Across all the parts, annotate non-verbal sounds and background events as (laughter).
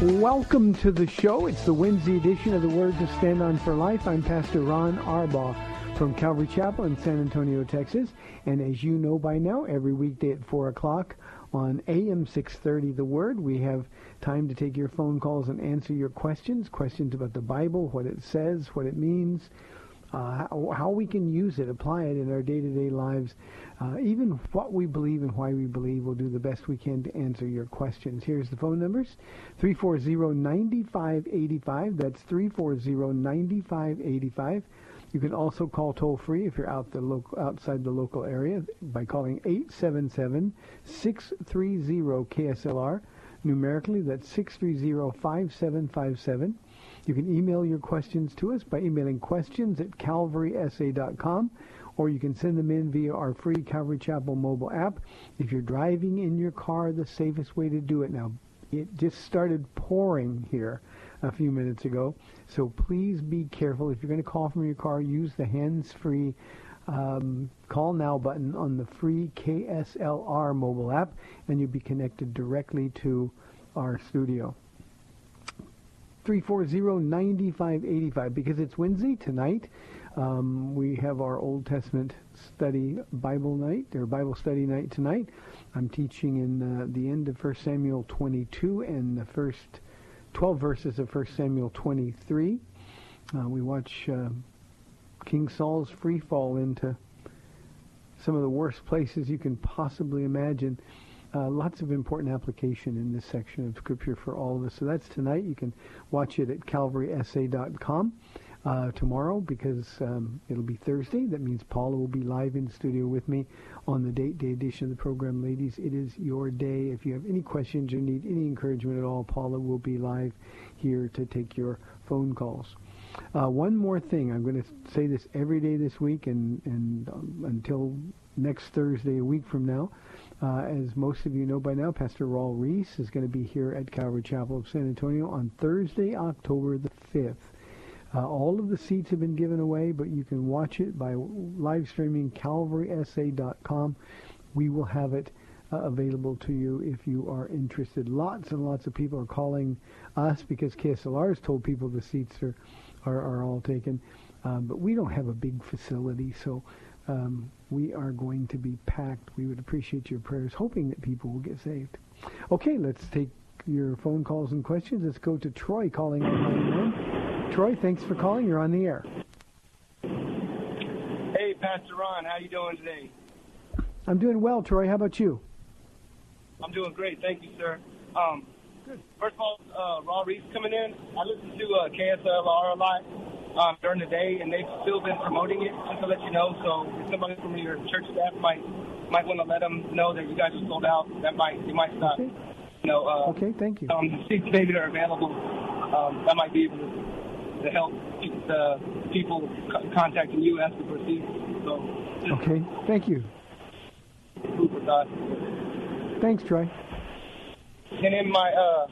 Welcome to the show. It's the Wednesday edition of the Word to Stand On for Life. I'm Pastor Ron Arbaugh from Calvary Chapel in San Antonio, Texas. And as you know by now, every weekday at 4 o'clock on AM 630 The Word, we have time to take your phone calls and answer your questions. Questions about the Bible, what it says, what it means, uh, how, we can use it, apply it in our day-to-day lives. Uh, even what we believe and why we believe, we'll do the best we can to answer your questions. Here's the phone numbers, 340-9585. That's 340-9585. You can also call toll-free if you're out the local, outside the local area by calling 877-630-KSLR. Numerically, that's 630-5757. You can email your questions to us by emailing questions at calvarysa.com or you can send them in via our free Calvary Chapel mobile app. If you're driving in your car, the safest way to do it now. It just started pouring here a few minutes ago, so please be careful. If you're going to call from your car, use the hands-free um, call now button on the free KSLR mobile app, and you'll be connected directly to our studio. 340-9585 because it's Wednesday tonight. Um, we have our Old Testament study Bible night or Bible study night tonight. I'm teaching in uh, the end of 1 Samuel 22 and the first 12 verses of 1 Samuel 23. Uh, we watch uh, King Saul's free fall into some of the worst places you can possibly imagine. Uh, lots of important application in this section of Scripture for all of us. So that's tonight. You can watch it at calvarysa.com uh, tomorrow because um, it'll be Thursday. That means Paula will be live in studio with me on the date day edition of the program. Ladies, it is your day. If you have any questions or need any encouragement at all, Paula will be live here to take your phone calls. Uh, one more thing. I'm going to say this every day this week and, and um, until next Thursday, a week from now. Uh, as most of you know by now, Pastor Raul Ries is going to be here at Calvary Chapel of San Antonio on Thursday, October the 5th. Uh, all of the seats have been given away, but you can watch it by live streaming calvarysa.com. We will have it uh, available to you if you are interested. Lots and lots of people are calling us because KSLR has told people the seats are, are, are all taken. Um, but we don't have a big facility, so um, we are going to be packed. We would appreciate your prayers, hoping that people will get saved. Okay, let's take your phone calls and questions. Let's go to Troy calling on line one. Troy, thanks for calling. You're on the air. Hey, Pastor Ron, how you doing today? I'm doing well, Troy. How about you? I'm doing great, thank you, sir. Um, First of all, uh, Raul Ries coming in. I listen to uh, KSLR a lot um, during the day, and they've still been promoting it. Just to let you know, so if somebody from your church staff might might want to let them know that you guys are sold out. That might you might stop. Okay. You know, uh, Okay, thank you. um, (laughs) seats maybe are available. Um, that might be able to, to help keep the people co- contacting you asking for seats. So, Okay, thank you. Thanks, Troy. And then my uh,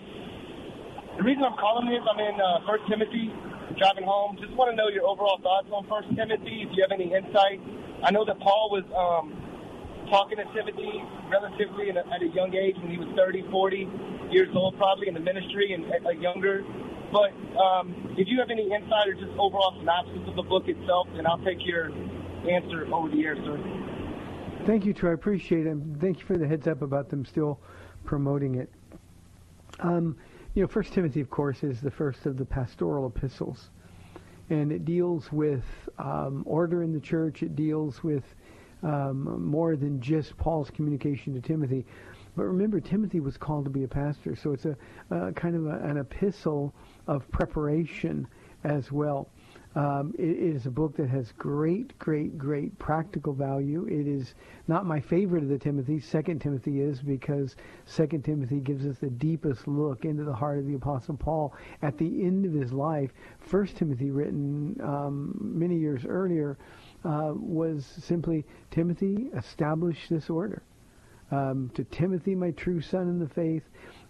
the reason I'm calling is I'm in uh, First Timothy, driving home. Just want to know your overall thoughts on First Timothy. If you have any insight, I know that Paul was um, talking to Timothy relatively a, at a young age when he was 30, 40 years old, probably in the ministry and a, a younger. But um, if you have any insight or just overall synopsis of the book itself, then I'll take your answer over the air, sir. Thank you, Troy. I appreciate it. Thank you for the heads up about them still promoting it. Um, you know, First Timothy, of course, is the first of the pastoral epistles, and it deals with um, order in the church. It deals with um, more than just Paul's communication to Timothy. But remember, Timothy was called to be a pastor, so it's a, kind of a, an epistle of preparation as well. Um, it, it is a book that has great, great, great practical value. It is not my favorite of the Timothy. Second Timothy is because Second Timothy gives us the deepest look into the heart of the Apostle Paul at the end of his life. First Timothy, written um, many years earlier, uh, was simply Timothy, establish this order. Um, to Timothy, my true son in the faith,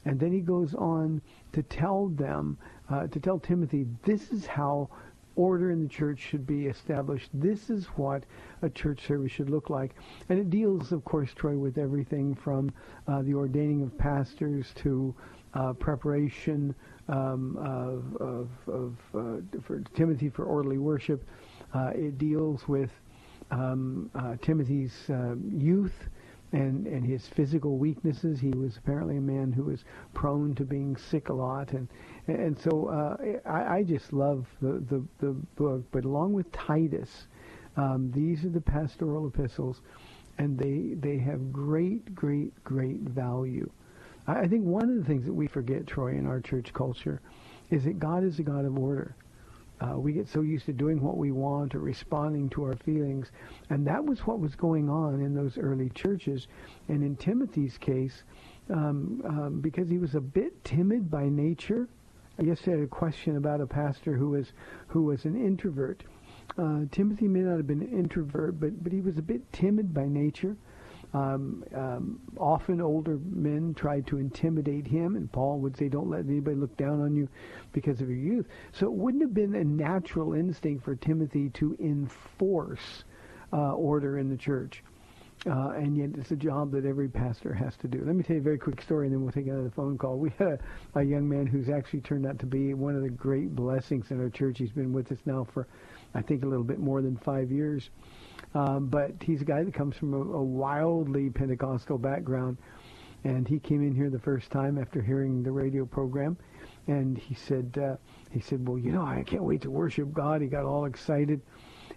and then he goes on to tell them, uh, to tell Timothy, this is how order in the church should be established. This is what a church service should look like. And it deals, of course, Troy, with everything from uh, the ordaining of pastors to uh, preparation um, of, of, of uh, for Timothy for orderly worship. Uh, it deals with um, uh, Timothy's uh, youth and and his physical weaknesses. He was apparently a man who was prone to being sick a lot, and and so uh, I, I just love the, the the book. But along with Titus, um, these are the pastoral epistles, and they they have great great great value. I, I think one of the things that we forget, Troy, in our church culture, is that God is a God of order. Uh, we get so used to doing what we want or responding to our feelings. And that was what was going on in those early churches. And in Timothy's case, um, um, because he was a bit timid by nature, I I had a question about a pastor who was who was an introvert. Uh, Timothy may not have been an introvert, but but he was a bit timid by nature. Um, um, often older men tried to intimidate him, and Paul would say, don't let anybody look down on you because of your youth. So it wouldn't have been a natural instinct for Timothy to enforce uh, order in the church. Uh, and yet it's a job that every pastor has to do. Let me tell you a very quick story, and then we'll take another phone call. We had a, a young man who's actually turned out to be one of the great blessings in our church. He's been with us now for, I think, a little bit more than five years. Um, but he's a guy that comes from a, a wildly Pentecostal background. And he came in here the first time after hearing the radio program, and he said, uh, he said, well, you know, I can't wait to worship God. He got all excited,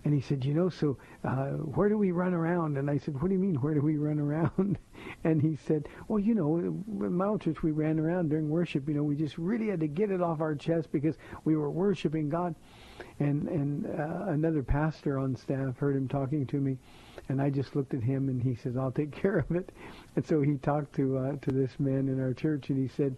and he said, you know, so uh, where do we run around? And I said, what do you mean, where do we run around? (laughs) and he said, well, you know, in my church we ran around during worship. You know, we just really had to get it off our chest because we were worshiping God and and uh, another pastor on staff heard him talking to me, and I just looked at him and he says, "I'll take (laughs) care of it." And so he talked to uh, to this man in our church, and he said.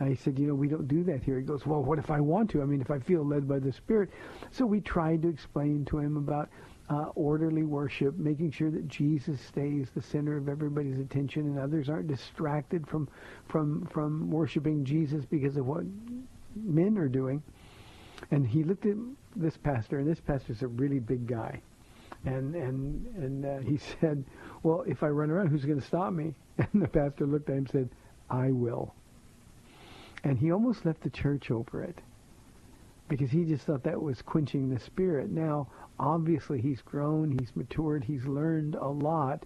I said, you know, we don't do that here. He goes, well, what if I want to? I mean, if I feel led by the Spirit. So we tried to explain to him about uh, orderly worship, making sure that Jesus stays the center of everybody's attention and others aren't distracted from from from worshiping Jesus because of what men are doing. And he looked at this pastor, and this pastor's a really big guy. And and and uh, he (laughs) said, "Well, if I run around, who's going to stop me?" And the pastor looked at him and said, "I will." And he almost left the church over it because he just thought that was quenching the spirit. Now, obviously, he's grown, he's matured, he's learned a lot,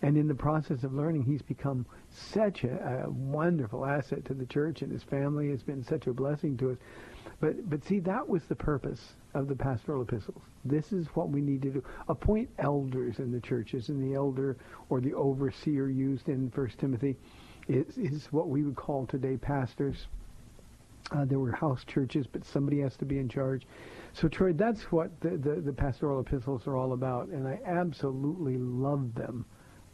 and in the process of learning, he's become such a, a wonderful asset to the church, and his family has been such a blessing to us. But but see, that was the purpose of the pastoral epistles. This is what we need to do. Appoint elders in the churches, and the elder or the overseer used in First Timothy is, is what we would call today pastors. Uh, there were house churches, but somebody has to be in charge. So, Troy, that's what the, the, the pastoral epistles are all about, and I absolutely love them.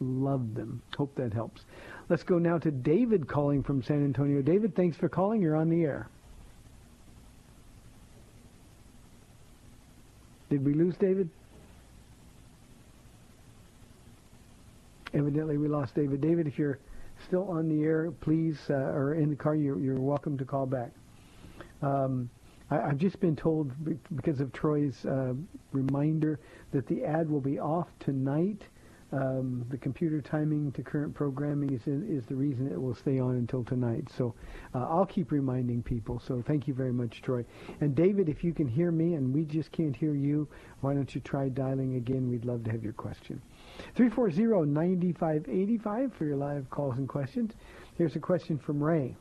Love them. Hope that helps. Let's go now to David calling from San Antonio. David, thanks for calling. You're on the air. Did we lose David? Evidently we lost David. David, if you're still on the air, please, uh, or in the car, you're, you're welcome to call back. Um, I, I've just been told because of Troy's uh, reminder that the ad will be off tonight. Um, the computer timing to current programming is, is the reason it will stay on until tonight. So uh, I'll keep reminding people. So thank you very much, Troy. And David, if you can hear me and we just can't hear you, why don't you try dialing again? We'd love to have your question. 340-9585 for your live calls and questions. Here's a question from Ray.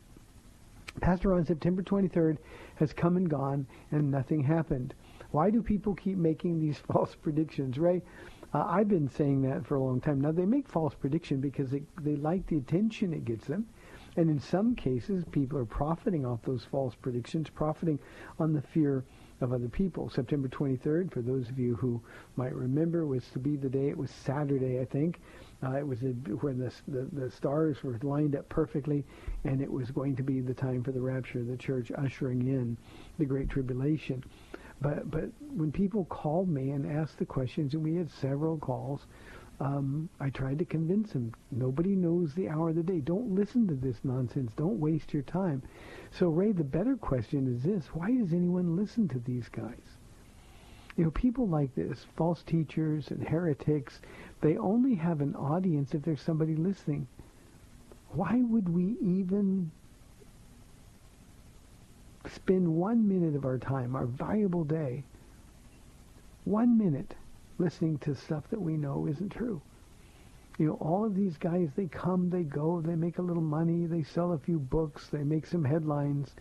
Pastor, on September 23rd has come and gone and nothing happened. Why do people keep making these (laughs) false predictions? Ray, uh, I've been saying that for a long time. Now, they make false prediction because they, they like the attention it gets them. And in some cases, people are profiting off those false predictions, profiting on the fear of other people. September 23rd, for those of you who might remember, was to be the day. It was Saturday, I think. Uh, it was a, where the, the the stars were lined up perfectly, and it was going to be the time for the rapture of the church, ushering in the Great Tribulation. But but when people called me and asked the questions, and we had several calls, um, I tried to convince him. Nobody knows the hour of the day. Don't listen to this nonsense. Don't waste your time. So Ray, the better question is this: Why does anyone listen to these guys? You know, people like this, false teachers and heretics, they only have an audience if there's somebody listening. Why would we even spend one minute of our time, our valuable day, one minute listening to stuff that we know isn't true? You know, all of these guys, they come, they go, they make a little money, they sell a few books, they make some headlines,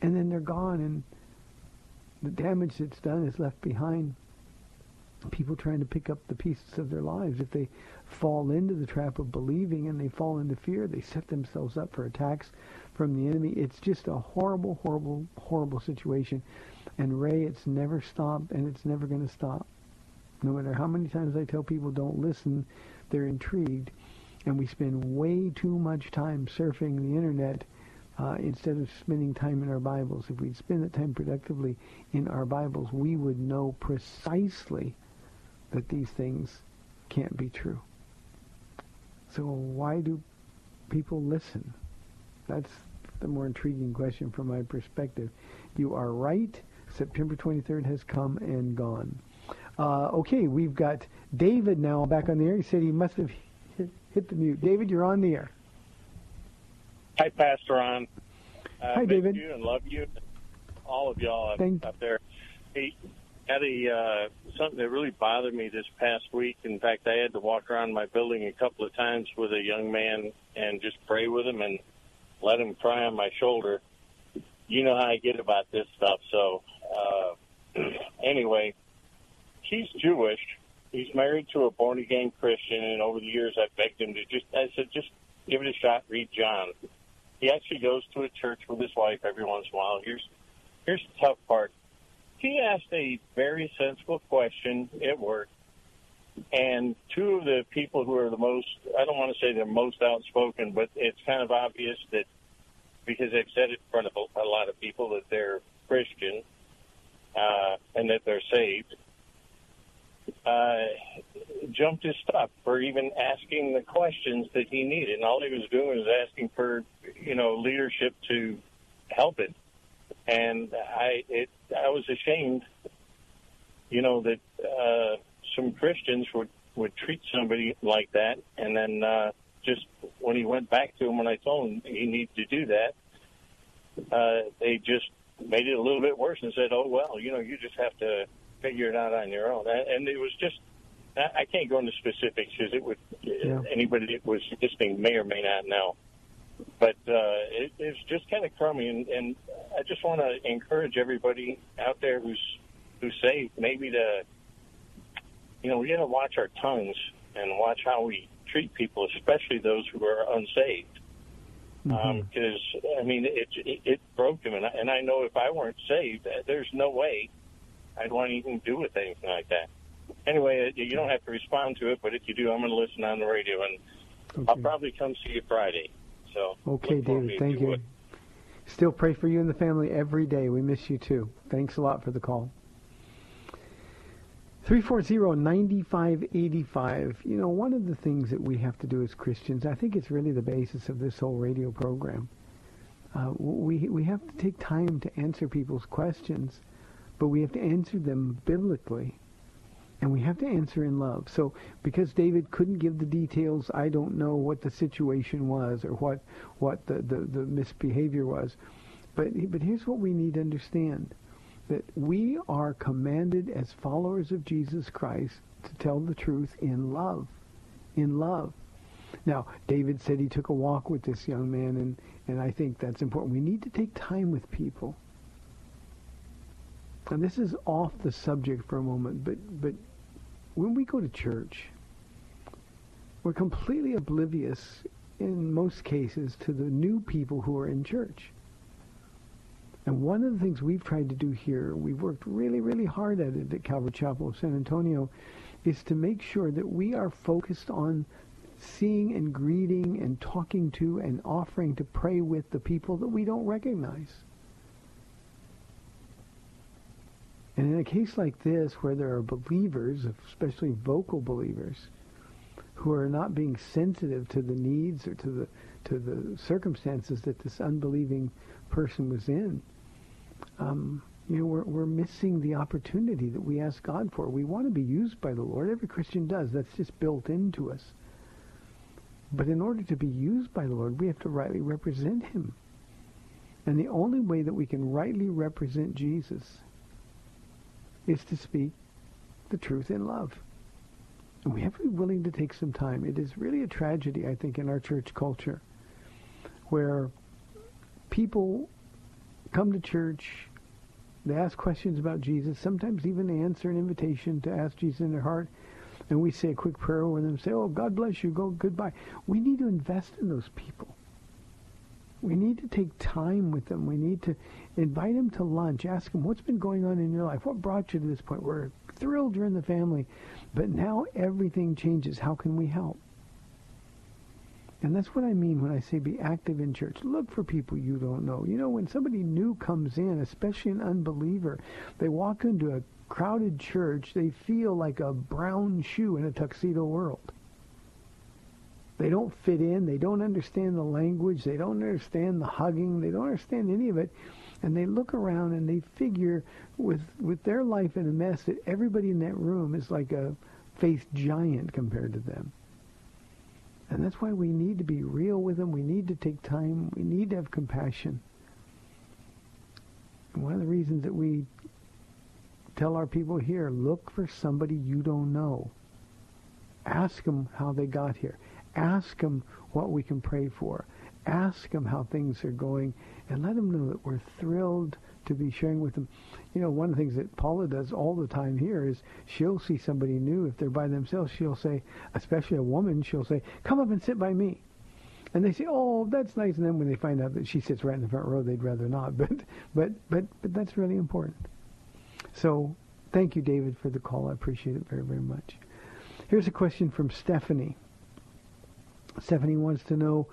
and then they're gone, and the damage that's done is left behind. People trying to pick up the pieces of their lives. If they fall into the trap of believing and they fall into fear, they set themselves up for attacks from the enemy. It's just a horrible, horrible, horrible situation. And Ray, it's never stopped and it's never going to stop. No matter how many times I tell people don't listen, they're intrigued. And we spend way too much time surfing the internet uh, instead of spending time in our Bibles. If we'd spend that time productively in our Bibles, we would know precisely that these things can't be true. So why do people listen? That's the more intriguing question from my perspective. You are right. September 23rd has come and gone. Uh, okay, we've got David now back on the air. He said he must have hit, the mute. David, you're on the air. Hi, Pastor Ron. Uh, Hi, David. You and love you, all of y'all up, Thank- up there. Hey, had a uh, something that really bothered me this past week. In fact, I had to walk around my building a couple of times with a young man and just pray with him and let him cry on my shoulder. You know how I get about this stuff. So, uh, (clears throat) anyway, he's Jewish. He's married to a born again Christian, and over the years, I begged him to just. I said, just give it a shot. Read John. He actually goes to a church with his wife every once in a while. Here's here's the tough part. He asked a very sensible question at work, and two of the people who are the most I don't want to say they're most outspoken, but it's kind of obvious that because they've said it in front of a, lot of people that they're Christian uh, and that they're saved. Uh, jumped his stuff for even asking the questions that he needed. And all he was doing was asking for, you know, leadership to help it. And I, it, I was ashamed, you know, that uh, some Christians would would treat somebody like that, and then uh, just when he went back to him, when I told him he needed to do that, uh, they just made it a little bit worse and said, "Oh well, you know, you just have to figure it out on your own." And it was just I can't go into specifics because it would Yeah. anybody that was listening may or may not know. But uh, it, it's just kind of crummy, and, and I just want to encourage everybody out there who's who's saved, maybe to you know we got to watch our tongues and watch how we treat people, especially those who are unsaved because I mean it, it it broke him, and I, and I know if I weren't saved, there's no way I'd want anything to do with anything like that. Anyway, uh, you don't have to respond to it, but if you do, I'm going to listen on the radio, and I'll probably come see you Friday. So Okay, look for me David, thank you. would. Still pray for you and the family every day. We miss you too. Thanks a lot for the call. 340-9585. You know, one of the things that we have to do as Christians, I think it's really the basis of this whole radio program. Uh, we we have to take time to answer people's questions, but we have to answer them biblically, and we have to answer in love. So because David couldn't give the details, I don't know what the situation was or what what the the, the misbehavior was, but but here's what we need to understand: that we are commanded as followers of Jesus Christ to tell the truth in love, in love. Now, David said he took a walk with this young man, and, and I think that's important. We need to take time with people. And this is off the subject for a moment, but, but when we go to church, we're completely oblivious in most cases to the new people who are in church. And one of the things we've tried to do here, we've worked really, really hard at it at Calvary Chapel of San Antonio, is to make sure that we are focused on seeing and greeting and talking to and offering to pray with the people that we don't recognize. And in a case like this, where there are believers, especially vocal believers, who are not being sensitive to the needs or to the to the circumstances that this unbelieving person was in, um, you know, we're, we're missing the opportunity that we ask God for. We want to be used by the Lord. Every Christian does. That's just built into us. But in order to be used by the Lord, we have to rightly represent him. And the only way that we can rightly represent Jesus is to speak the truth in love. And we have to be willing to take some time. It is really a tragedy, I think, in our church culture where people come to church they ask questions about Jesus. Sometimes even they answer an invitation to ask Jesus in their heart. And we say a quick prayer over them, say, oh, God bless you, go goodbye. We need to invest in those people. We need to take time with them. We need to invite them to lunch. Ask them, what's been going on in your life? What brought you to this point? We're thrilled you're in the family. But now everything changes. How can we help? And that's what I mean when I say be active in church. Look for people you don't know. You know, when somebody new comes in, especially an unbeliever, they walk into a crowded church, they feel like a brown shoe in a tuxedo world. They don't fit in. They don't understand the language. They don't understand the hugging. They don't understand any of it. And they look around and they figure with, with their life in a mess that everybody in that room is like a faith giant compared to them. And that's why we need to be real with them. We need to take time. We need to have compassion. And one of the reasons that we tell our people here, look for somebody you don't know. Ask them how they got here. Ask them what we can pray for. Ask them how things are going and let them know that we're thrilled to be sharing with them. You know, one of the things that Paula does all the time here is she'll see somebody new. If they're by themselves, she'll say, especially a woman, she'll say, come up and sit by me. And they say, oh, that's nice. And then when they find out that she sits right in the front row, they'd rather not. (laughs) But, but, but, but that's really important. So thank you, David, for the call. I appreciate it very, very much. Here's a question from Stephanie. Stephanie wants to know,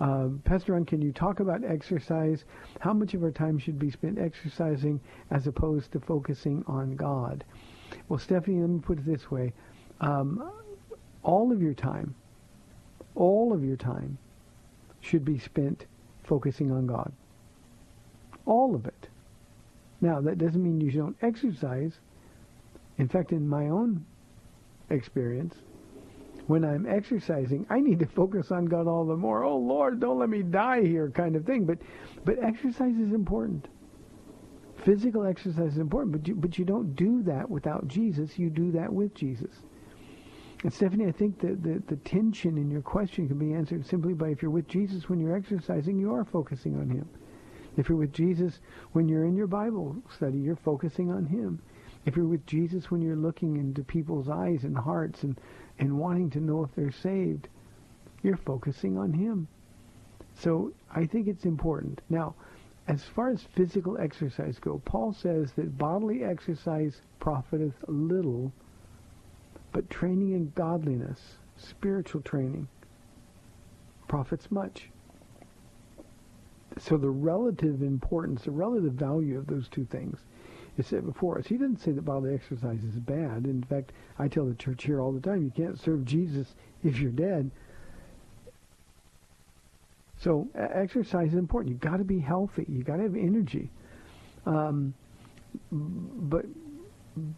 uh, Pastor Ron, can you talk about exercise? How much of our time should be spent exercising as opposed to focusing on God? Well, Stephanie, let me put it this way. Um, all of your time, all of your time should be spent focusing on God. All of it. Now, that doesn't mean you don't exercise. In fact, in my own experience, when I'm exercising, I need to focus on God all the more. Oh Lord, don't let me die here kind of thing. But but exercise is important. Physical exercise is important, but you, but you don't do that without Jesus. You do that with Jesus. And Stephanie, I think that the, the tension in your question can be answered simply by if you're with Jesus when you're exercising, you are focusing on him. If you're with Jesus when you're in your Bible study, you're focusing on him. If you're with Jesus when you're looking into people's eyes and hearts and and wanting to know if they're saved, you're focusing on him. So I think it's important. Now, as far as physical exercise go, Paul says that bodily exercise profiteth little, but training in godliness, spiritual training, profits much. So the relative importance, the relative value of those two things is set before us. He doesn't say that bodily exercise is bad. In fact, I tell the church here all the time, you can't serve Jesus if you're dead. So exercise is important. You've got to be healthy. You've got to have energy. Um, but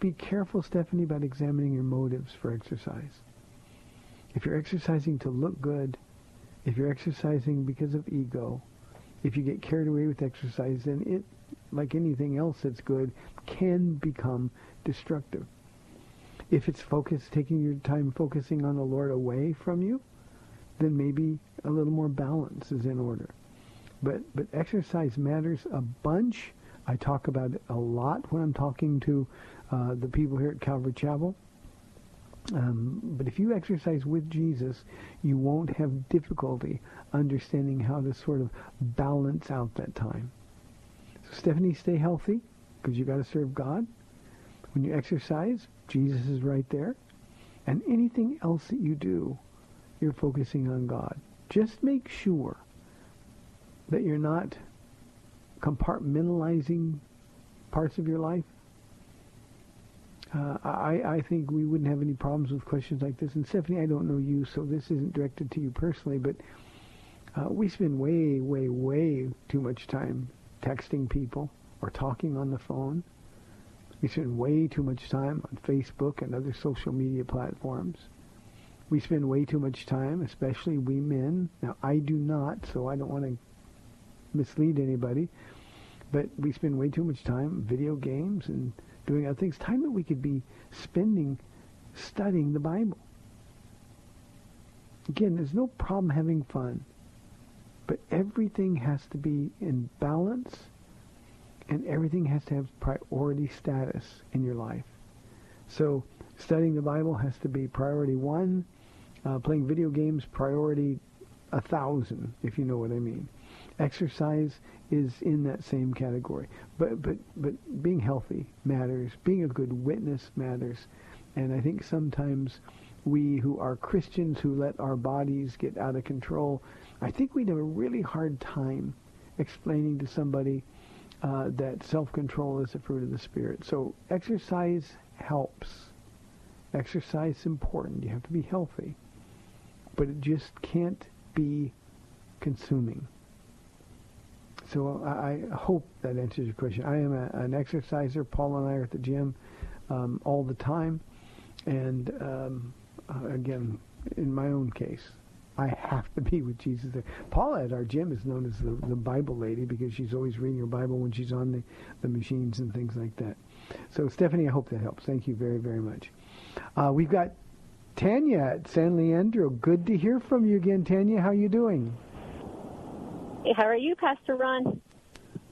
be careful, Stephanie, about examining your motives for exercise. If you're exercising to look good, if you're exercising because of ego, if you get carried away with exercise, then it, like anything else that's good, can become destructive. If it's focused, taking your time focusing on the Lord away from you, then maybe a little more balance is in order. But but exercise matters a bunch. I talk about it a lot when I'm talking to uh, the people here at Calvary Chapel. Um, but if you exercise with Jesus, you won't have difficulty understanding how to sort of balance out that time. Stephanie, stay healthy because you got to serve God. When you exercise, Jesus is right there. And anything else that you do, you're focusing on God. Just make sure that you're not compartmentalizing parts of your life. Uh, I, I think we wouldn't have any problems with questions like this. And Stephanie, I don't know you, so this isn't directed to you personally, but uh, we spend way, way, way too much time texting people or talking on the phone. We spend way too much time on Facebook and other social media platforms. We spend way too much time, especially we men. Now, I do not, so I don't want to mislead anybody, but we spend way too much time video games and doing other things. Time that we could be spending studying the Bible. Again, there's no problem having fun, but everything has to be in balance and everything has to have priority status in your life. So studying the Bible has to be priority one. Uh, playing video games, priority a thousand, if you know what I mean. Exercise is in that same category. But but but being healthy matters. Being a good witness matters. And I think sometimes we who are Christians who let our bodies get out of control, I think we'd have a really hard time explaining to somebody uh, that self-control is a fruit of the Spirit. So exercise helps. Exercise is important. You have to be healthy. But it just can't be consuming. So I, I hope that answers your question. I am a, an exerciser. Paul and I are at the gym um, all the time. And um, uh, again, in my own case, I have to be with Jesus there. Paula at our gym is known as the, the Bible lady because she's always reading her Bible when she's on the, the machines and things like that. So Stephanie, I hope that helps. Thank you very, very much. Uh, we've got Tanya at San Leandro. Good to hear from you again, Tanya. How are you doing? Hey, how are you, Pastor Ron?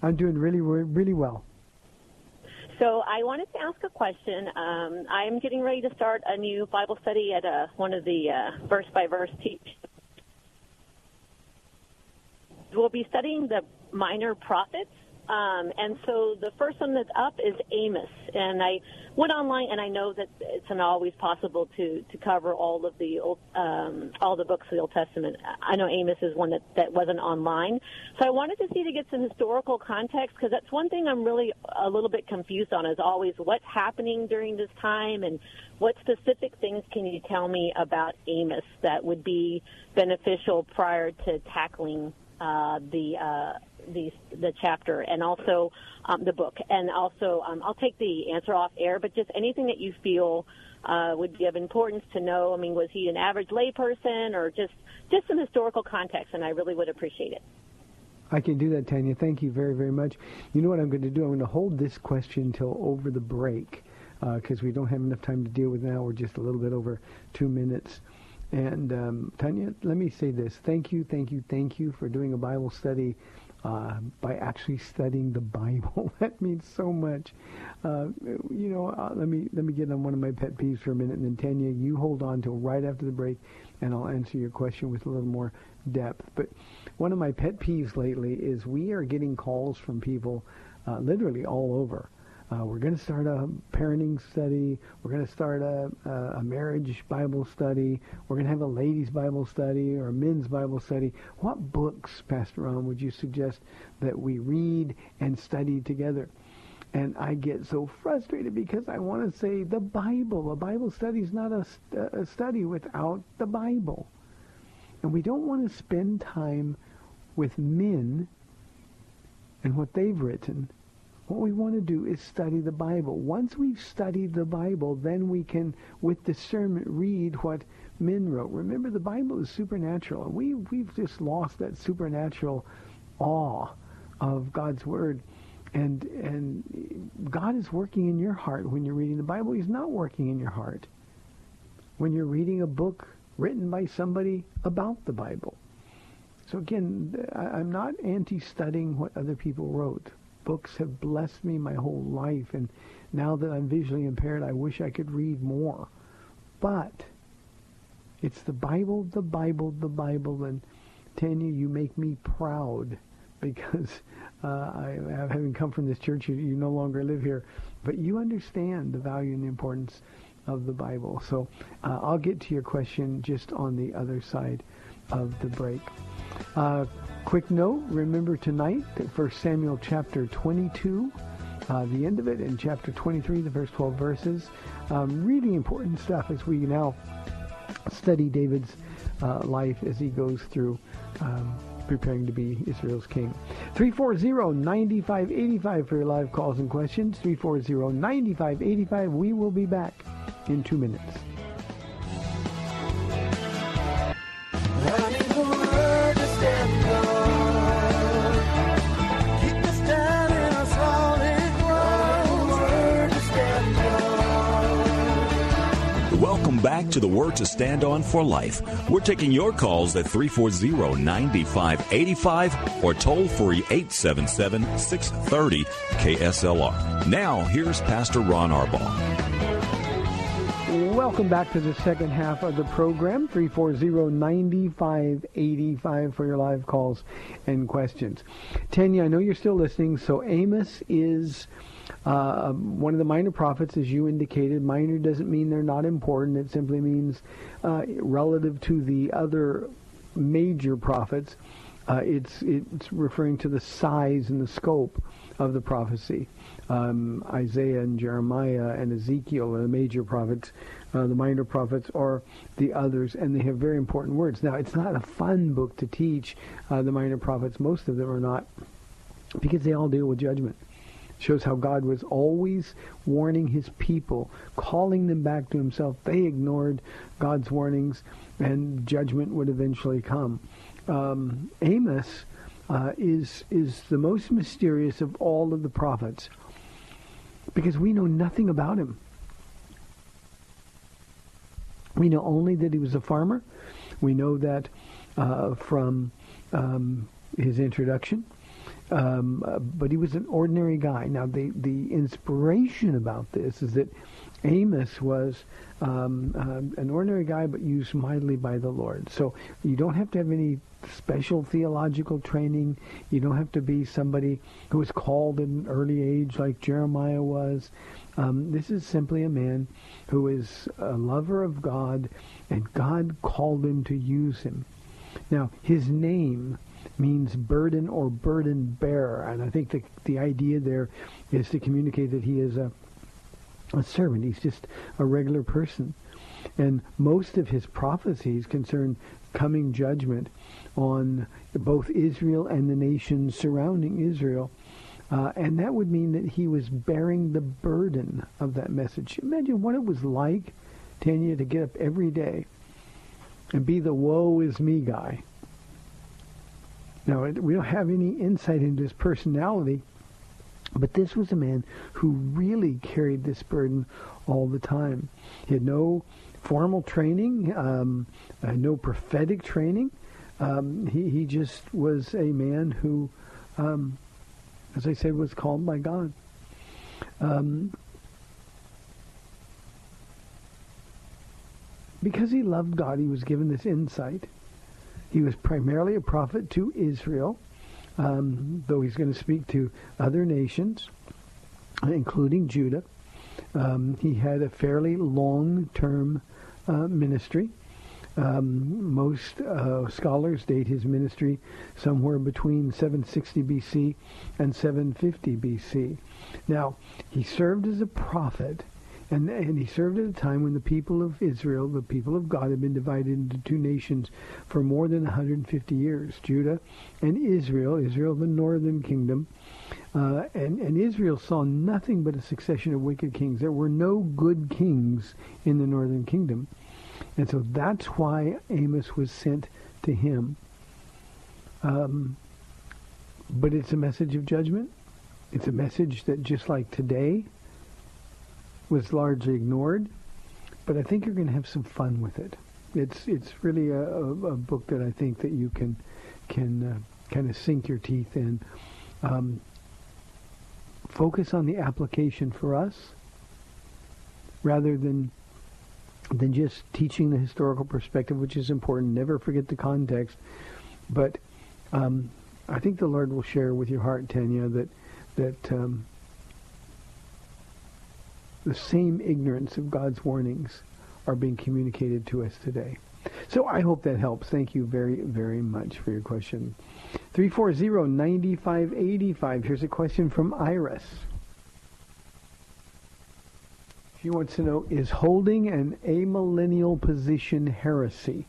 I'm doing really, really well. So I wanted to ask a question. Um, I'm getting ready to start a new Bible study at uh, one of the uh, verse by verse teach we'll be studying the minor prophets. Um, and so the first one that's up is Amos. And I went online, and I know that it's not always possible to, to cover all of the old, um, all the books of the Old Testament. I know Amos is one that, that wasn't online. So I wanted to see to get some historical context because that's one thing I'm really a little bit confused on is always what's happening during this time and what specific things can you tell me about Amos that would be beneficial prior to tackling uh, the uh, the the chapter and also um, the book, and also um, I'll take the answer off air, but just anything that you feel uh, would be of importance to know. I mean, was he an average layperson, or just just some historical context? And I really would appreciate it. I can do that, Tanya. Thank you very, very much. You know what I'm going to do? I'm going to hold this question till over the break because uh, we don't have enough time to deal with now. We're just a little bit over two minutes. And um, Tanya, let me say this: thank you, thank you, thank you for doing a Bible study uh, by actually studying the Bible. (laughs) that means so much. Uh, you know, uh, let me let me get on one of my pet peeves for a minute, and then Tanya, you hold on till right after the break, and I'll answer your question with a little more depth. But one of my pet peeves lately is we are getting calls from people, uh, literally all over, uh, we're going to start a parenting study. We're going to start a, a, marriage Bible study. We're going to have a ladies Bible study or a men's Bible study. What books, Pastor Ron, would you suggest that we read and study together? And I get so frustrated because I want to say the Bible. A Bible study is not a, a study without the Bible. And we don't want to spend time with men and what they've written. What we want to do is study the Bible. Once we've studied the Bible, then we can, with discernment, read what men wrote. Remember, the Bible is supernatural, we, we've just lost that supernatural awe of God's Word. And, and God is working in your heart when you're reading the Bible. He's not working in your heart when you're reading a book written by somebody about the Bible. So again, I'm not anti-studying what other people wrote. Books have blessed me my whole life, and now that I'm visually impaired, I wish I could read more. But it's the Bible, the Bible, the Bible, and Tanya, you make me proud because uh, I, having come from this church, you, you no longer live here, but you understand the value and the importance of the Bible. So uh, I'll get to your question just on the other side of the break. Uh, quick note, remember tonight that 1 Samuel chapter 22, uh, the end of it, and chapter 23, the first 12 verses. Um, really important stuff as we now study David's uh, life as he goes through um, preparing to be Israel's king. 340-9585 for your live calls and questions. 340-9585. We will be back in two minutes. Back to the Word to Stand On for Life. We're taking your calls at 340 9585 or toll free 877 630 KSLR. Now, here's Pastor Ron Arbaugh. Welcome back to the second half of the program, 340-9585 for your live calls and questions. Tanya, I know you're still listening, so Amos is uh, one of the minor prophets, as you indicated. Minor doesn't mean they're not important. It simply means uh, relative to the other major prophets, uh, it's, it's referring to the size and the scope of the prophecy. Um, Isaiah and Jeremiah and Ezekiel are the major prophets uh, the minor prophets, are the others, and they have very important words. Now, it's not a fun book to teach uh, the minor prophets. Most of them are not, because they all deal with judgment. Shows how God was always warning his people, calling them back to himself. They ignored God's warnings, and judgment would eventually come. Um, Amos uh, is is the most mysterious of all of the prophets because we know nothing about him. We know only that he was a farmer. We know that uh, from um, his introduction. Um, but he was an ordinary guy. Now, the, the inspiration about this is that Amos was um, uh, an ordinary guy, but used mightily by the Lord. So you don't have to have any special theological training. You don't have to be somebody who was called at an early age like Jeremiah was. Um, this is simply a man who is a lover of God, and God called him to use him. Now, his name means burden or burden bearer, and I think the, the idea there is to communicate that he is a, a servant. He's just a regular person. And most of his prophecies concern coming judgment on both Israel and the nations surrounding Israel. Uh, and that would mean that he was bearing the burden of that message. Imagine what it was like, Tanya, to get up every day and be the woe is me guy. Now, we don't have any insight into his personality, but this was a man who really carried this burden all the time. He had no formal training, um, uh, no prophetic training. Um, he, he just was a man who um, as I said, was called by God. Um, because he loved God, he was given this insight. He was primarily a prophet to Israel, um, though he's going to speak to other nations, including Judah. Um, he had a fairly long-term uh, ministry. Um, most uh, scholars date his ministry somewhere between 760 BC and 750 BC. Now, he served as a prophet And, and he served at a time when the people of Israel, the people of God, had been divided into two nations for more than 150 years, Judah and Israel, Israel the northern kingdom. Uh, and, and Israel saw nothing but a succession of wicked kings. There were no good kings in the northern kingdom. And so that's why Amos was sent to him. Um, but it's a message of judgment. It's a message that just like today was largely ignored. But I think you're going to have some fun with it. It's it's really a, a, a book that I think that you can can uh, kind of sink your teeth in. Um, focus on the application for us rather than than just teaching the historical perspective, which is important. Never forget the context. But um, I think the Lord will share with your heart, Tanya, that that um, the same ignorance of God's warnings are being communicated to us today. So I hope that helps. Thank you very, very much for your question. 340-9585. Here's a question from Iris. She wants to know, is holding an amillennial position heresy?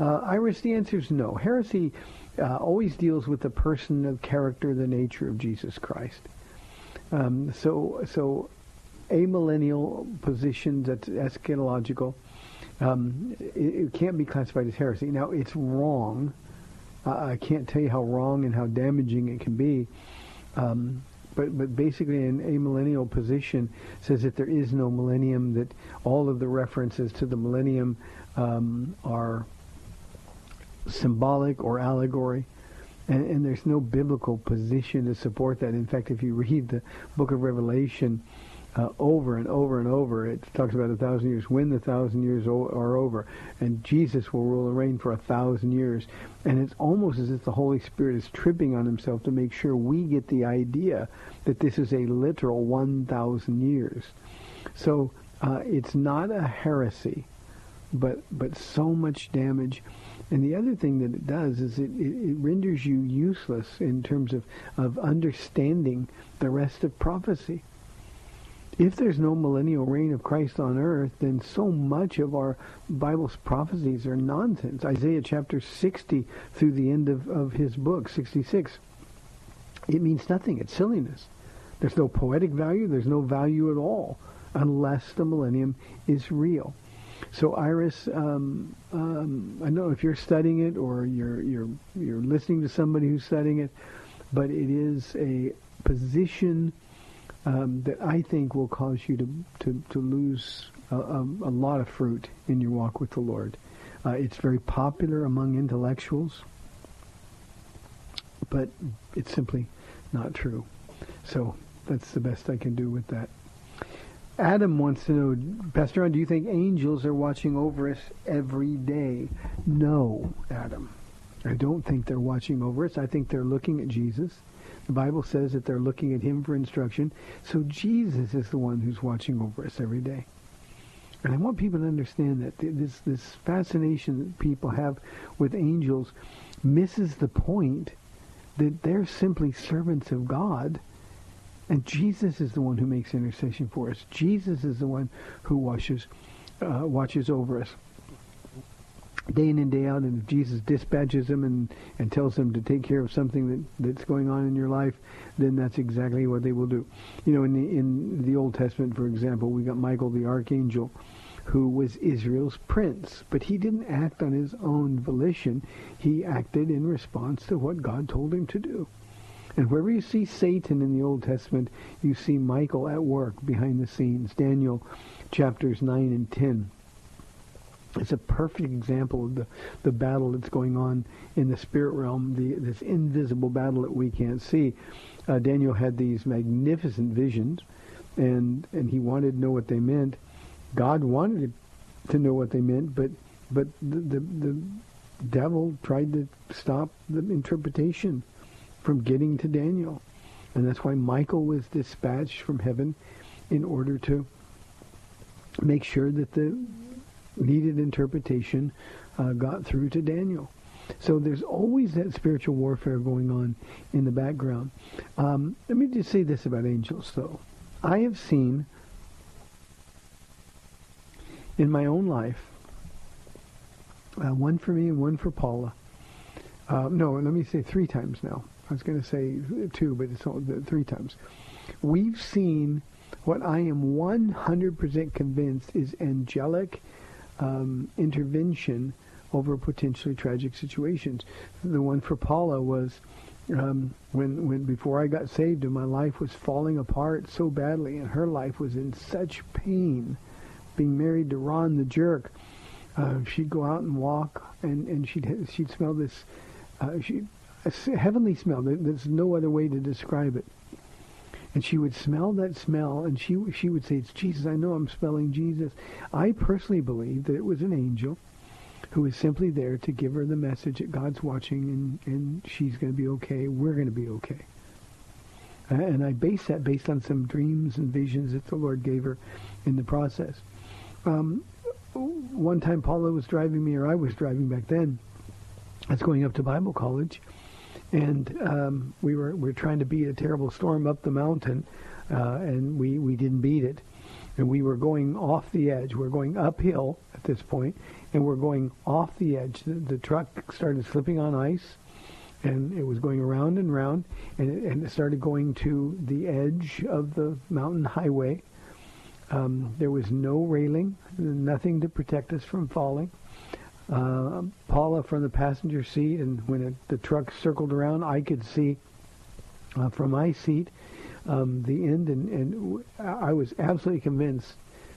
Uh, Iris, the answer is no. Heresy uh, always deals with the person, the character, the nature of Jesus Christ. Um, so, so amillennial position that's eschatological, um, it, it, can't be classified as heresy. Now, it's wrong. Uh, I can't tell you how wrong and how damaging it can be. Um, but but basically an amillennial position says that there is no millennium, that all of the references to the millennium um, are symbolic or allegory. And, and, there's no biblical position to support that. In fact, if you read the book of Revelation, uh, over and over and over. It talks about a thousand years, when the thousand years o- are over, and Jesus will rule and reign for a thousand years. And it's almost as if the Holy Spirit is tripping on himself to make sure we get the idea that this is a literal 1,000 years. So uh, it's not a heresy, but but so much damage. And the other thing that it does is it, it, it renders you useless in terms of, of understanding the rest of prophecy if there's no millennial reign of Christ on earth, then so much of our Bible's prophecies are nonsense. Isaiah chapter 60 through the end of, of his book, 66, it means nothing. It's silliness. There's no poetic value. There's no value at all unless the millennium is real. So Iris, um, um, I know if you're studying it or you're you're you're listening to somebody who's studying it, but it is a position um, that I think will cause you to, to, to lose a, a, a, lot of fruit in your walk with the Lord. Uh, it's very popular among intellectuals, but it's simply not true. So that's the best I can do with that. Adam wants to know, Pastor Ron, do you think angels are watching over us every day? No, Adam. I don't think they're watching over us. I think they're looking at Jesus. The Bible says that they're looking at him for instruction. So Jesus is the one who's watching over us every day. And I want people to understand that this this fascination that people have with angels misses the point that they're simply servants of God. And Jesus is the one who makes intercession for us. Jesus is the one who washes, uh, watches over us day in and day out, and if Jesus dispatches them and, and tells them to take care of something that, that's going on in your life, then that's exactly what they will do. You know, in the in the Old Testament, for example, we got Michael the archangel, who was Israel's prince, but he didn't act on his own volition. He acted in response to what God told him to do. And wherever you see Satan in the Old Testament, you see Michael at work behind the scenes. Daniel chapters 9 and 10 it's a perfect example of the, the battle that's going on in the spirit realm, the, this invisible battle that we can't see. Uh, Daniel had these magnificent visions, and and he wanted to know what they meant. God wanted to know what they meant, but but the, the, the devil tried to stop the interpretation from getting to Daniel, and that's why Michael was dispatched from heaven in order to make sure that the needed interpretation uh, got through to Daniel. So there's always that spiritual warfare going on in the background. Um, let me just say this about angels, though. I have seen in my own life, uh, one for me and one for Paula. Uh, no, let me say three times now. I was going to say two, but it's all, three times. We've seen what I am 100% convinced is angelic um, intervention over potentially tragic situations. The one for Paula was um, when, when before I got saved and my life was falling apart so badly, and her life was in such pain, being married to Ron the jerk. Uh, she'd go out and walk, and, and she'd she'd smell this uh, she a heavenly smell. There's no other way to describe it. And she would smell that smell, and she she would say, "It's Jesus. I know I'm smelling Jesus." I personally believe that it was an angel who is simply there to give her the message that God's watching and, and she's going to be okay. We're going to be okay. And I base that based on some dreams and visions that the Lord gave her in the process. Um, one time Paula was driving me, or I was driving back then. I was going up to Bible college, and um, we were we were trying to beat a terrible storm up the mountain, uh, and we we didn't beat it, and we were going off the edge. We we're going uphill at this point, and we're going off the edge. The, the truck started slipping on ice, and it was going around and round, and it, and it started going to the edge of the mountain highway. Um, there was no railing, nothing to protect us from falling. Uh, Paula from the passenger seat, and when it, the truck circled around, I could see uh, from my seat um, the end, and, and I was absolutely convinced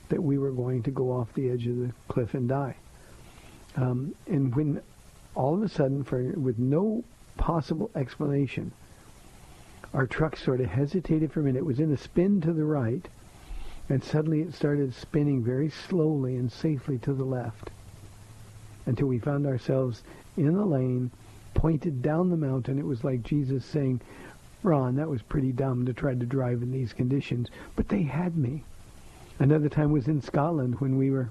that we were going to go off the edge of the cliff and die. Um, and when all of a sudden, for with no possible explanation, our truck sort of hesitated for a minute. It was in a spin to the right, and suddenly it started spinning very slowly and safely to the left until we found ourselves in a lane pointed down the mountain. It was like Jesus saying, Ron, that was pretty dumb to try to drive in these conditions, but they had me. Another time was in Scotland when we were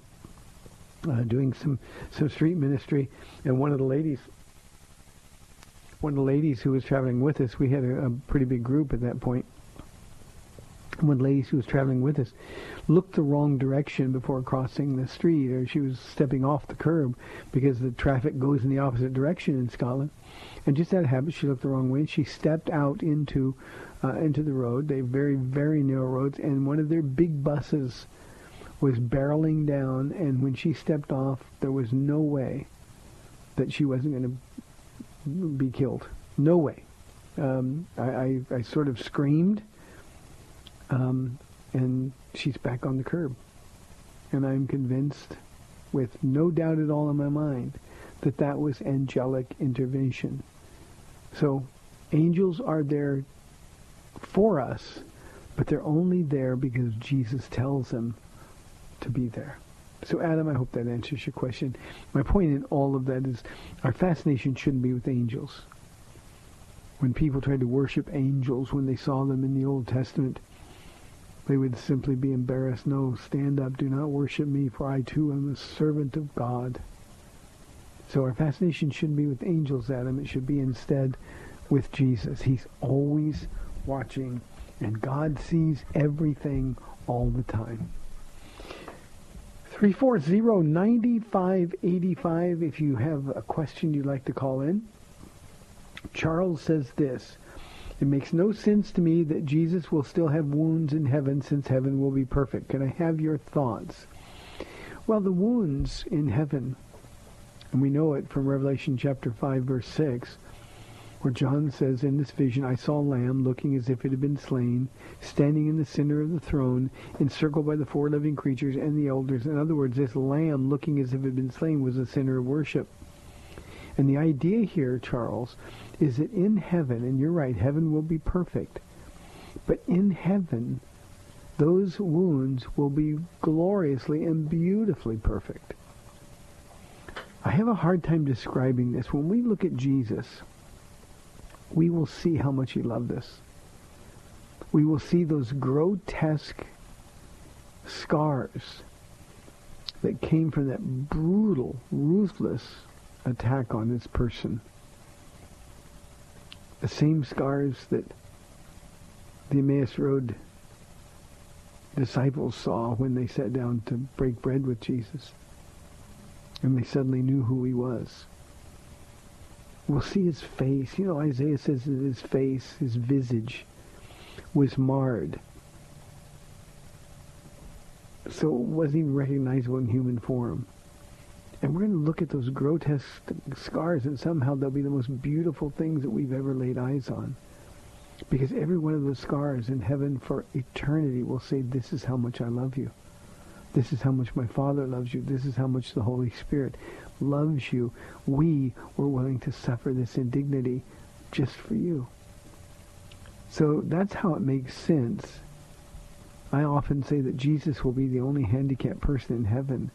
uh, doing some some street ministry, and one of the ladies, one of the ladies who was traveling with us, we had a, a pretty big group at that point. One lady who was traveling with us looked the wrong direction before crossing the street, or she was stepping off the curb because the traffic goes in the opposite direction in Scotland. And just out of habit, she looked the wrong way. and She stepped out into uh, into the road. They very very narrow roads, and one of their big buses was barreling down, and when she stepped off, there was no way that she wasn't going to be killed. No way. Um, I, I, I, sort of screamed, um, and she's back on the curb. And I'm convinced, with no doubt at all in my mind, that that was angelic intervention. So angels are there for us, but they're only there because Jesus tells them to be there. So, Adam, I hope that answers your question. My point in all of that is our fascination shouldn't be with angels. When people tried to worship angels when they saw them in the Old Testament, they would simply be embarrassed. No, stand up. Do not worship me, for I too am a servant of God. So our fascination shouldn't be with angels, Adam. It should be instead with Jesus. He's always watching, and God sees everything all the time. 340-9585 if you have a question you'd like to call in. Charles says this. It makes no sense to me that Jesus will still have wounds in heaven since heaven will be perfect. Can I have your thoughts? Well, the wounds in heaven, and we know it from Revelation chapter 5 verse 6, where John says, In this vision I saw a lamb looking as if it had been slain, standing in the center of the throne, encircled by the four living creatures and the elders. In other words, this lamb looking as if it had been slain was the center of worship. And the idea here, Charles, is that in heaven, and you're right, heaven will be perfect, but in heaven, those wounds will be gloriously and beautifully perfect. I have a hard time describing this. When we look at Jesus, we will see how much he loved us. We will see those grotesque scars that came from that brutal, ruthless attack on his person. The same scars that the Emmaus Road disciples saw when they sat down to break bread with Jesus. And they suddenly knew who he was. We'll see his face. You know, Isaiah says that his face, his visage, was marred. So it wasn't even recognizable in human form. And we're going to look at those grotesque scars, and somehow they'll be the most beautiful things that we've ever laid eyes on. Because every one of those scars in heaven for eternity will say, this is how much I love you. This is how much my Father loves you. This is how much the Holy Spirit loves you. We were willing to suffer this indignity just for you. So that's how it makes sense. I often say that Jesus will be the only handicapped person in heaven.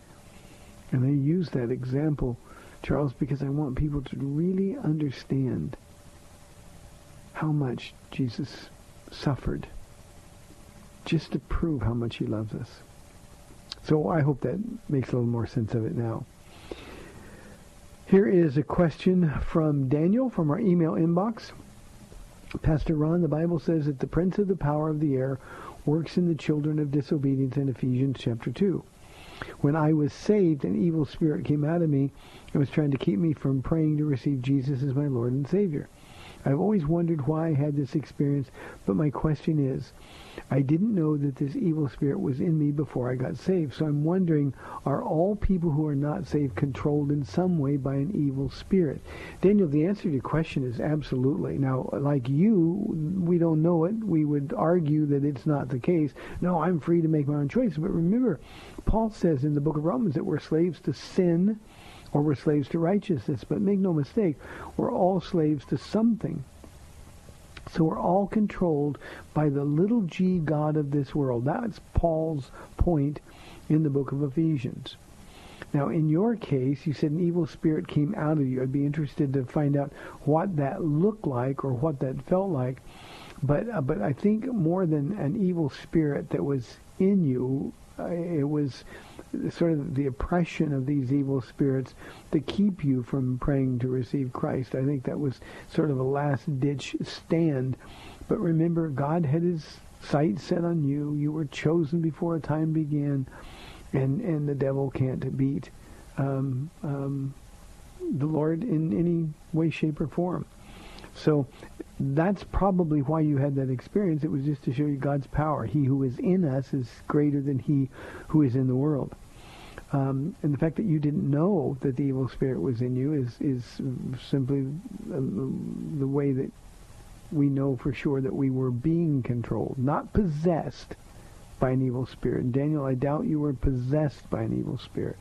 And I use that example, Charles, because I want people to really understand how much Jesus suffered just to prove how much he loves us. So I hope that makes a little more sense of it now. Here is a question from Daniel from our email inbox. Pastor Ron, the Bible says that the prince of the power of the air works in the children of disobedience in Ephesians chapter 2. When I was saved, an evil spirit came out of me and was trying to keep me from praying to receive Jesus as my Lord and Savior. I've always wondered why I had this experience, but my question is, I didn't know that this evil spirit was in me before I got saved. So I'm wondering, are all people who are not saved controlled in some way by an evil spirit? Daniel, the answer to your question is absolutely. Now, like you, we don't know it. We would argue that it's not the case. No, I'm free to make my own choices. But remember, Paul says in the book of Romans that we're slaves to sin or we're slaves to righteousness. But make no mistake, we're all slaves to something. So we're all controlled by the little g God of this world. That's Paul's point in the book of Ephesians. Now, in your case, you said an evil spirit came out of you. I'd be interested to find out what that looked like or what that felt like. But uh, but I think more than an evil spirit that was in you, it was sort of the oppression of these evil spirits to keep you from praying to receive Christ. I think that was sort of a last ditch stand. But remember, God had his sight set on you. You were chosen before time began, and, and the devil can't beat um, um, the Lord in any way, shape, or form. So that's probably why you had that experience. It was just to show you God's power. He who is in us is greater than he who is in the world. Um, and the fact that you didn't know that the evil spirit was in you is is simply the way that we know for sure that we were being controlled, not possessed by an evil spirit. And Daniel, I doubt you were possessed by an evil spirit.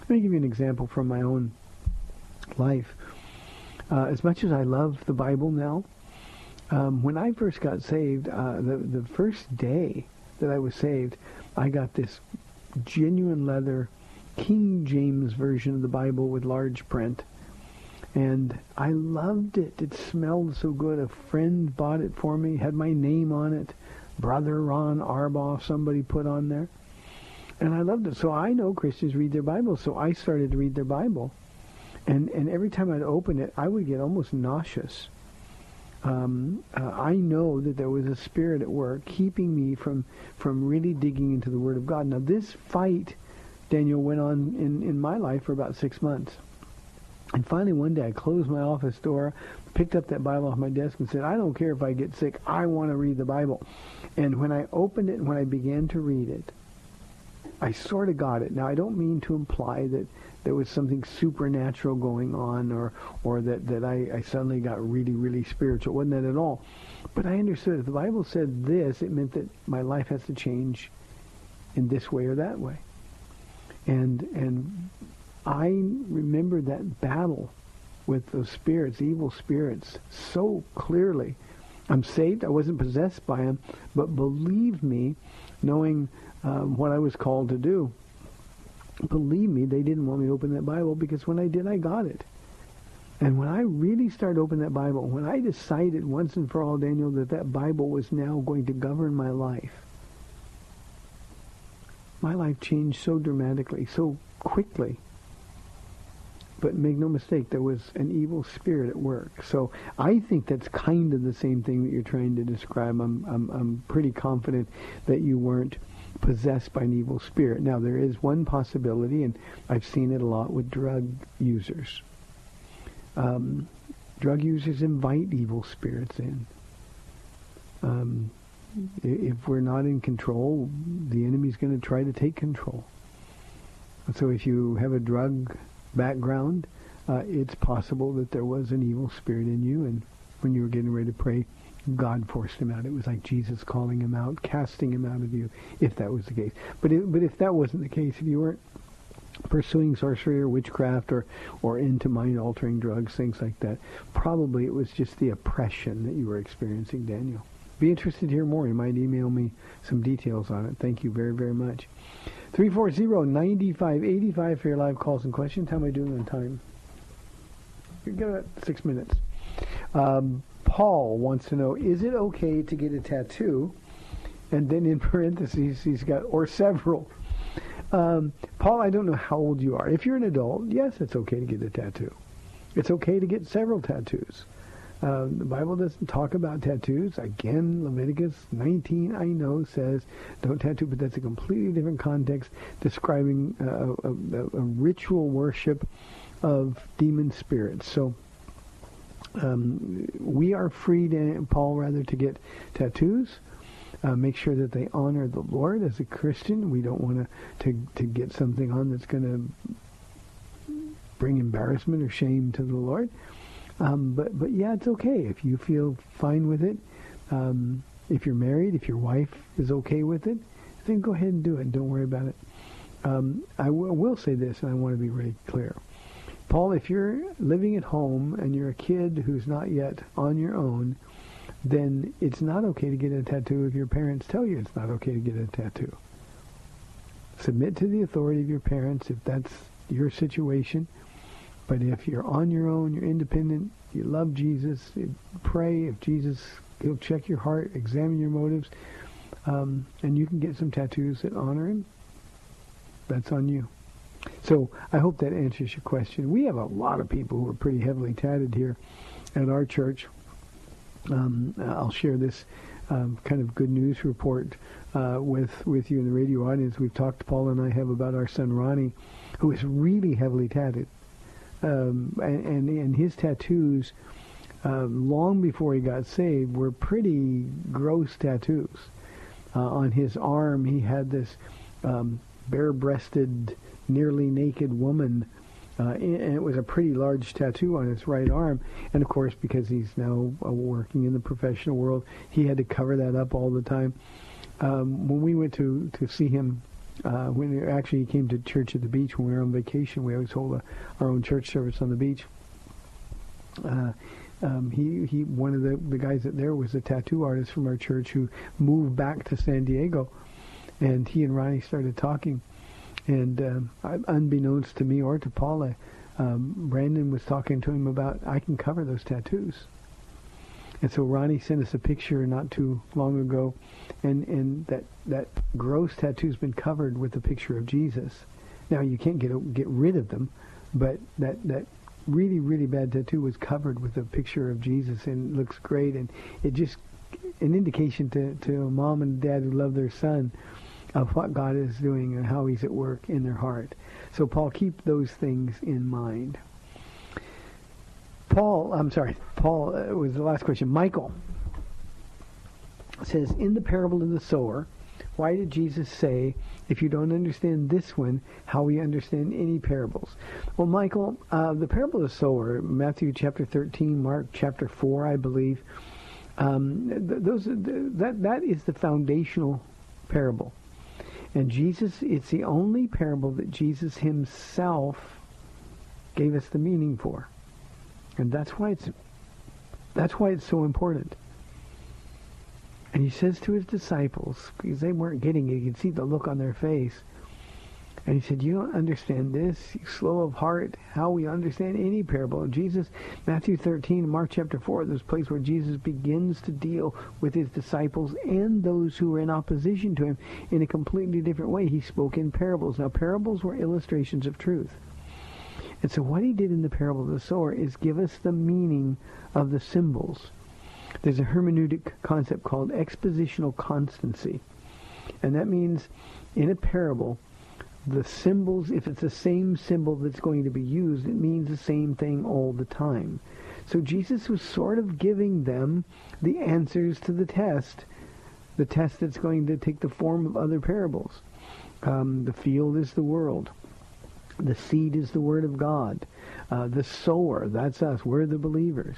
Let me give you an example from my own life. Uh, as much as I love the Bible now, um, when I first got saved, uh, the the first day that I was saved, I got this genuine leather King James version of the Bible with large print. And I loved it. It smelled so good. A friend bought it for me, had my name on it. Brother Ron Arbaugh, somebody put on there. And I loved it. So I know Christians read their Bible, so I started to read their Bible. And, and every time I'd open it, I would get almost nauseous um, uh, I know that there was a spirit at work keeping me from from really digging into the Word of God. Now, this fight, Daniel, went on in, in my life for about six months. And finally, one day, I closed my office door, picked up that Bible off my desk, and said, I don't care if I get sick. I want to read the Bible. And when I opened it when I began to read it, I sort of got it. Now, I don't mean to imply that there was something supernatural going on or or that, that I, I suddenly got really, really spiritual. It wasn't that at all. But I understood if the Bible said this, it meant that my life has to change in this way or that way. And and I remember that battle with those spirits, evil spirits, so clearly. I'm saved. I wasn't possessed by them, but believe me, knowing um, what I was called to do, believe me, they didn't want me to open that Bible because when I did, I got it. And when I really started opening that Bible, when I decided once and for all, Daniel, that that Bible was now going to govern my life, my life changed so dramatically, so quickly. but make no mistake, there was an evil spirit at work. So I think that's kind of the same thing that you're trying to describe. I'm, I'm, I'm pretty confident that you weren't possessed by an evil spirit. Now, there is one possibility, and I've seen it a lot with drug users. Um, drug users invite evil spirits in. Um, if we're not in control, the enemy's going to try to take control. So if you have a drug background, uh, it's possible that there was an evil spirit in you, and when you were getting ready to pray, God forced him out. It was like Jesus calling him out, casting him out of you, if that was the case. But if, but if that wasn't the case, if you weren't pursuing sorcery or witchcraft or, or into mind-altering drugs, things like that, probably it was just the oppression that you were experiencing, Daniel. Be interested to hear more. You might email me some details on it. Thank you very, very much. 340-9585 for your live calls and questions. How am I doing on time? You got about six minutes. Um, Paul wants to know, is it okay to get a tattoo? And then in (laughs) parentheses, he's got, or several. Um, Paul, I don't know how old you are. If you're an adult, yes, it's okay to get a tattoo. It's okay to get several tattoos. Uh, the Bible doesn't talk about tattoos. Again, Leviticus 19, I know, says don't tattoo, but that's a completely different context describing uh, a, a, a, ritual worship of demon spirits. So um, we are free, to, Paul, rather, to get tattoos. Uh, make sure that they honor the Lord as a Christian. We don't want to to get something on that's going to bring embarrassment or shame to the Lord. Um, but but yeah, it's okay if you feel fine with it. Um, if you're married, if your wife is okay with it, then go ahead and do it. Don't worry about it. Um, I w- will say this, and I want to be very clear. Paul, if you're living at home and you're a kid who's not yet on your own, then it's not okay to get a tattoo if your parents tell you it's not okay to get a tattoo. Submit to the authority of your parents if that's your situation. But if you're on your own, you're independent, you love Jesus, pray if Jesus, he'll check your heart, examine your motives, um, and you can get some tattoos that honor him. That's on you. So I hope that answers your question. We have a lot of people who are pretty heavily tatted here at our church. Um, I'll share this um, kind of good news report uh, with with you in the radio audience. We've talked, Paula and I have about our son Ronnie, who is really heavily tatted, um, and, and, and his tattoos. Uh, long before he got saved, were pretty gross tattoos. Uh, on his arm, he had this um, bare-breasted nearly naked woman. Uh, and it was a pretty large tattoo on his right arm. And of course, because he's now uh, working in the professional world, he had to cover that up all the time. Um, when we went to, to see him, uh, when actually he came to church at the beach when we were on vacation, we always hold a, our own church service on the beach. Uh, um, he he one of the the guys that there was a tattoo artist from our church who moved back to San Diego, and he and Ronnie started talking and um, unbeknownst to me or to Paula, um, Brandon was talking to him about I can cover those tattoos. And so Ronnie sent us a picture not too long ago, and, and that, that gross tattoo's been covered with a picture of Jesus. Now you can't get get rid of them, but that that really really bad tattoo was covered with a picture of Jesus and looks great, and it just an indication to to a mom and dad who love their son of what God is doing and how He's at work in their heart. So, Paul, keep those things in mind. Paul, I'm sorry, Paul uh, was the last question. Michael says, in the parable of the sower, why did Jesus say, if you don't understand this one, how we understand any parables? Well, Michael, uh, the parable of the sower, Matthew chapter 13, Mark chapter 4, I believe, um, those that that is the foundational parable. And Jesus, it's the only parable that Jesus himself gave us the meaning for. And that's why it's that's why it's so important. And he says to his disciples, because they weren't getting it, you can see the look on their face, and he said, you don't understand this, you slow of heart, how we understand any parable. And Jesus, Matthew 13, Mark chapter 4, this place where Jesus begins to deal with his disciples and those who were in opposition to him in a completely different way. He spoke in parables. Now, parables were illustrations of truth. And so what he did in the parable of the sower is give us the meaning of the symbols. There's a hermeneutic concept called expositional constancy. And that means in a parable, the symbols, if it's the same symbol that's going to be used, it means the same thing all the time. So Jesus was sort of giving them the answers to the test, the test that's going to take the form of other parables. Um, the field is the world. The seed is the word of God. Uh, the sower, that's us. We're the believers.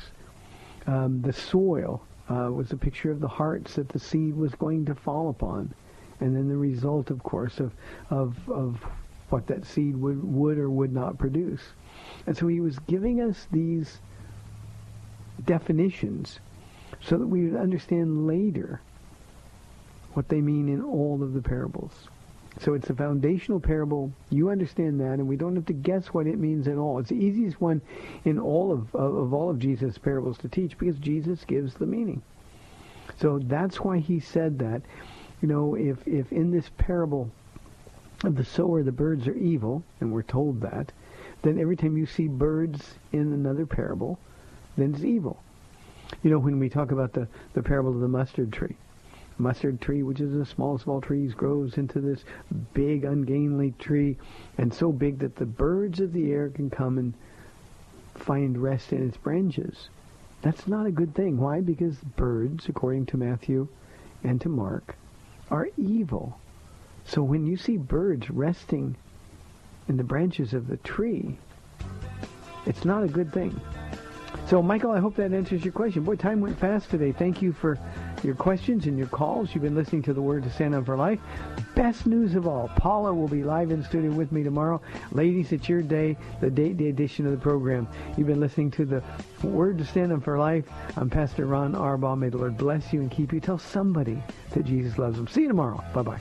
Um, the soil uh, was a picture of the hearts that the seed was going to fall upon. And then the result, of course, of, of, of what that seed would, would or would not produce. And so he was giving us these definitions so that we would understand later what they mean in all of the parables. So it's a foundational parable. You understand that, and we don't have to guess what it means at all. It's the easiest one in all of, of, of all of Jesus' parables to teach because Jesus gives the meaning. So that's why he said that. You know, if, if in this parable of the sower the birds are evil, and we're told that, then every time you see birds in another parable, then it's evil. You know, when we talk about the, the parable of the mustard tree, mustard tree, which is a small, small tree, grows into this big, ungainly tree, and so big that the birds of the air can come and find rest in its branches. That's not a good thing. Why? Because birds, according to Matthew and to Mark, are evil. So when you see birds resting in the branches of the tree, it's not a good thing. So, Michael, I hope that answers your question. Boy, time went fast today. Thank you for your questions and your calls. You've been listening to the Word to Stand On for Life. Best news of all, Paula will be live in studio with me tomorrow. Ladies, it's your day, the date day edition of the program. You've been listening to the Word to Stand On for Life. I'm Pastor Ron Arbaugh. May the Lord bless you and keep you. Tell somebody that Jesus loves them. See you tomorrow. Bye-bye.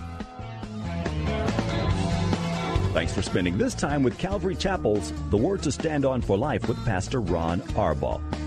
Thanks for spending this time with Calvary Chapel's The Word to Stand On for Life with Pastor Ron Arbaugh.